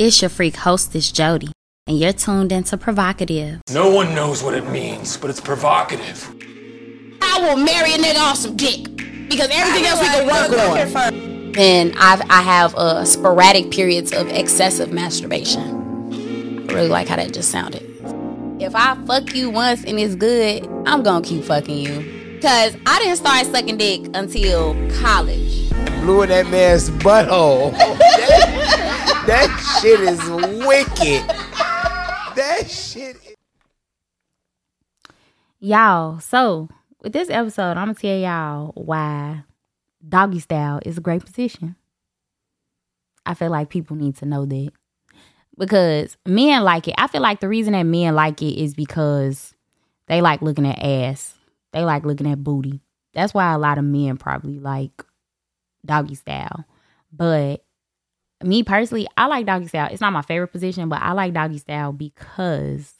It's your freak hostess, Jody, and you're tuned into PrHOEvocative. No one knows what it means, but it's provocative. I will marry a nigga off some dick because everything else we can work on. And I've I have uh, sporadic periods of excessive masturbation. I really like how that just sounded. If I fuck you once and it's good, I'm gonna keep fucking you. Cause I didn't start sucking dick until college. Blew in that man's butthole. that, that shit is wicked. That shit. Is- Y'all, so with this episode, I'm gonna tell y'all why doggy style is a great position. I feel like people need to know that because men like it. I feel like the reason that men like it is because they like looking at ass. They like looking at booty. That's why a lot of men probably like doggy style. But me personally, I like doggy style. It's not my favorite position, but I like doggy style because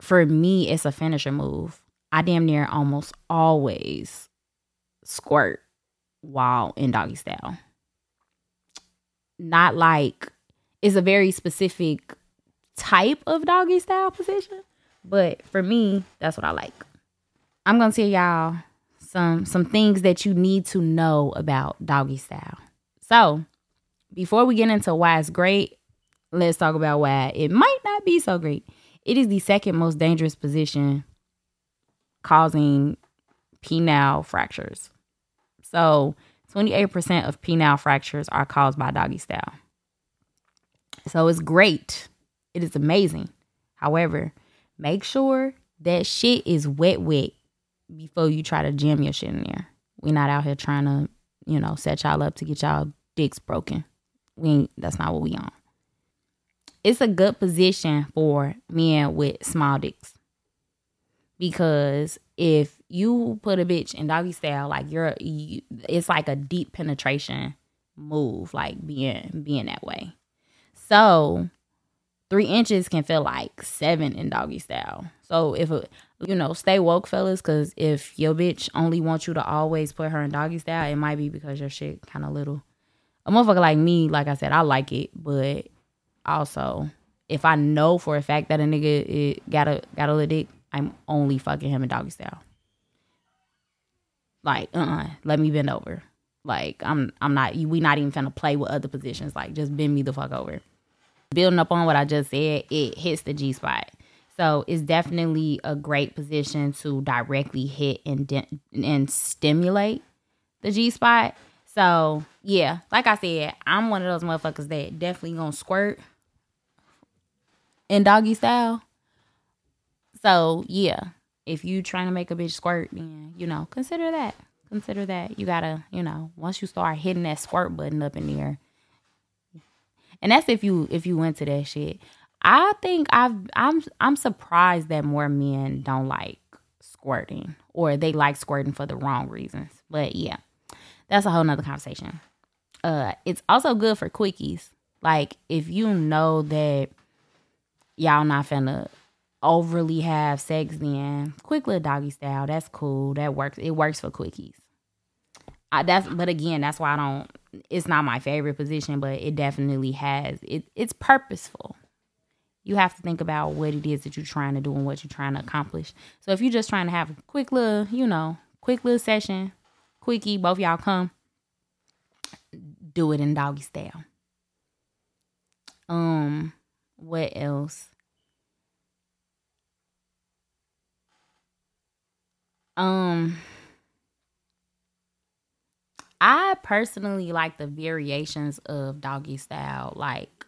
for me, it's a finisher move. I damn near almost always squirt while in doggy style. Not like it's a very specific type of doggy style position, but for me, that's what I like. I'm gonna tell y'all some some things that you need to know about doggy style. So, before we get into why it's great, let's talk about why it might not be so great. It is the second most dangerous position causing penile fractures. So, 28% of penile fractures are caused by doggy style. So, it's great. It is amazing. However, make sure that shit is wet, wet before you try to jam your shit in there. We're not out here trying to, you know, set y'all up to get y'all dicks broken. We ain't, that's not what we on. It's a good position for men with small dicks. Because if you put a bitch in doggy style, like you're, you, it's like a deep penetration move, like being being that way. So three inches can feel like seven in doggy style. So if a, you know, stay woke, fellas, because if your bitch only wants you to always put her in doggy style, it might be because your shit kind of little. A motherfucker like me, like I said, I like it, but also if I know for a fact that a nigga it, got a got a little dick, I'm only fucking him in doggy style. Like, uh, uh let me bend over. Like, I'm I'm not. We not even finna play with other positions. Like, just bend me the fuck over. Building up on what I just said, it hits the G spot. So it's definitely a great position to directly hit and de- and stimulate the G spot. So yeah, like I said, I'm one of those motherfuckers that definitely gonna squirt in doggy style. So yeah, if you trying to make a bitch squirt, then you know consider that. Consider that you gotta, you know, once you start hitting that squirt button up in there, and that's if you if you went to that shit. I think I've I'm I'm surprised that more men don't like squirting or they like squirting for the wrong reasons. But yeah, that's a whole nother conversation. Uh, it's also good for quickies. Like if you know that y'all not finna overly have sex, then quick little doggy style. That's cool. That works. It works for quickies. I, that's but again, that's why I don't. It's not my favorite position, but it definitely has. It it's purposeful. You have to think about what it is that you're trying to do and what you're trying to accomplish. So if you're just trying to have a quick little, you know, quick little session, quickie, both y'all come, do it in doggy style. Um, what else? Um, I personally like the variations of doggy style. Like,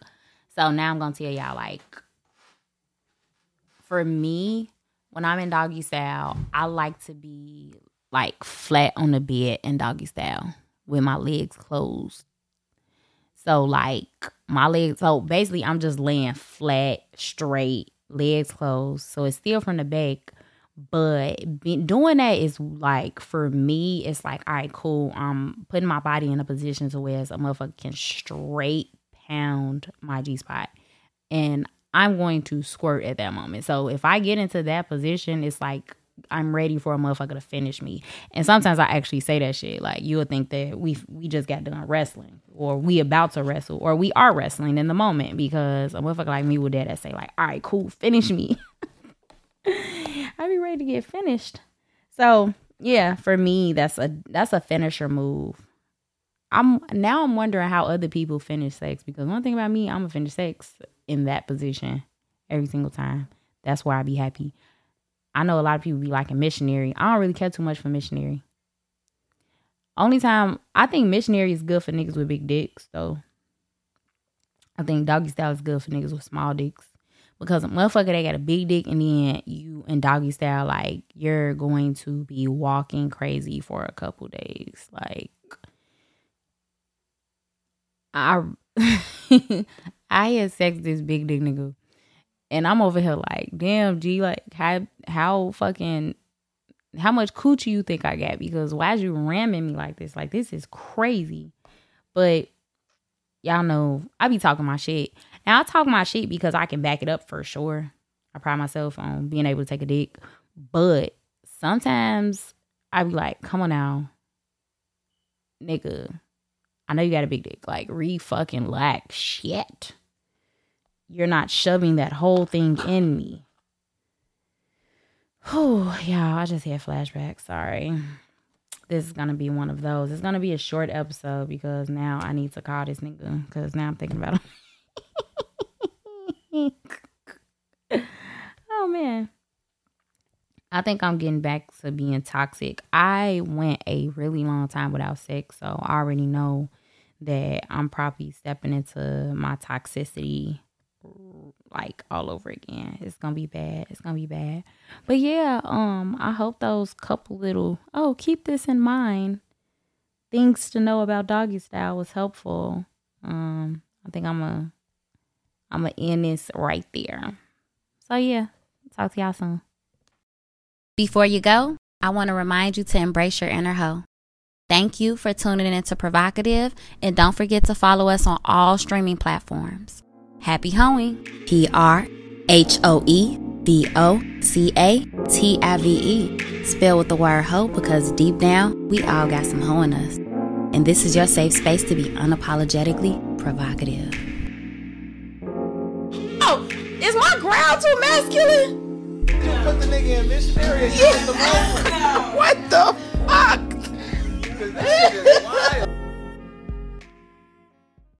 so now I'm gonna tell y'all, like, for me, when I'm in doggy style, I like to be like flat on the bed in doggy style with my legs closed. So like my legs, so basically I'm just laying flat, straight, legs closed. So it's still from the back, but doing that is like for me, it's like all right, cool. I'm putting my body in a position to where a motherfucker can straight pound my G spot, and I'm going to squirt at that moment. So if I get into that position, it's like I'm ready for a motherfucker to finish me. And sometimes I actually say that shit. Like you would think that we we just got done wrestling, or we about to wrestle, or we are wrestling in the moment because a motherfucker like me would dare that say like, all right, cool, finish me. I'd be ready to get finished. So yeah, for me, that's a that's a finisher move. I'm now I'm wondering how other people finish sex because one thing about me, I'm gonna finish sex in that position every single time. That's why I be happy. I know a lot of people be liking missionary. I don't really care too much for missionary. Only time I think missionary is good for niggas with big dicks though. I think doggy style is good for niggas with small dicks. Because a motherfucker they got a big dick and then you in doggy style, like you're going to be walking crazy for a couple days. Like I I had sex with this big dick nigga. And I'm over here like, damn, G, like how how fucking how much coochie you think I got? Because why is you ramming me like this? Like this is crazy. But y'all know I be talking my shit. Now I talk my shit because I can back it up for sure. I pride myself on being able to take a dick. But sometimes I be like, come on now. Nigga, I know you got a big dick. Like, re fucking lack shit. You're not shoving that whole thing in me. Oh, yeah, I just had flashbacks. Sorry. This is gonna be one of those. It's gonna be a short episode because now I need to call this nigga because now I'm thinking about him. oh man. I think I'm getting back to being toxic. I went a really long time without sex, so I already know that I'm probably stepping into my toxicity like all over again. It's gonna be bad. It's gonna be bad. But yeah, um, I hope those couple little oh, keep this in mind. Things to know about doggy style was helpful. Um, I think I'm a I'm gonna end this right there. So yeah, talk to y'all soon. Before you go, I want to remind you to embrace your inner hoe. Thank you for tuning in to PrHOEvocative, and don't forget to follow us on all streaming platforms. Happy hoeing. P R H O E V O C A T I V E. Spell with the word hoe because deep down, we all got some hoe in us. And this is your safe space to be unapologetically provocative. Oh, is my growl too masculine? You put the nigga in missionary and you the moment. What the fuck?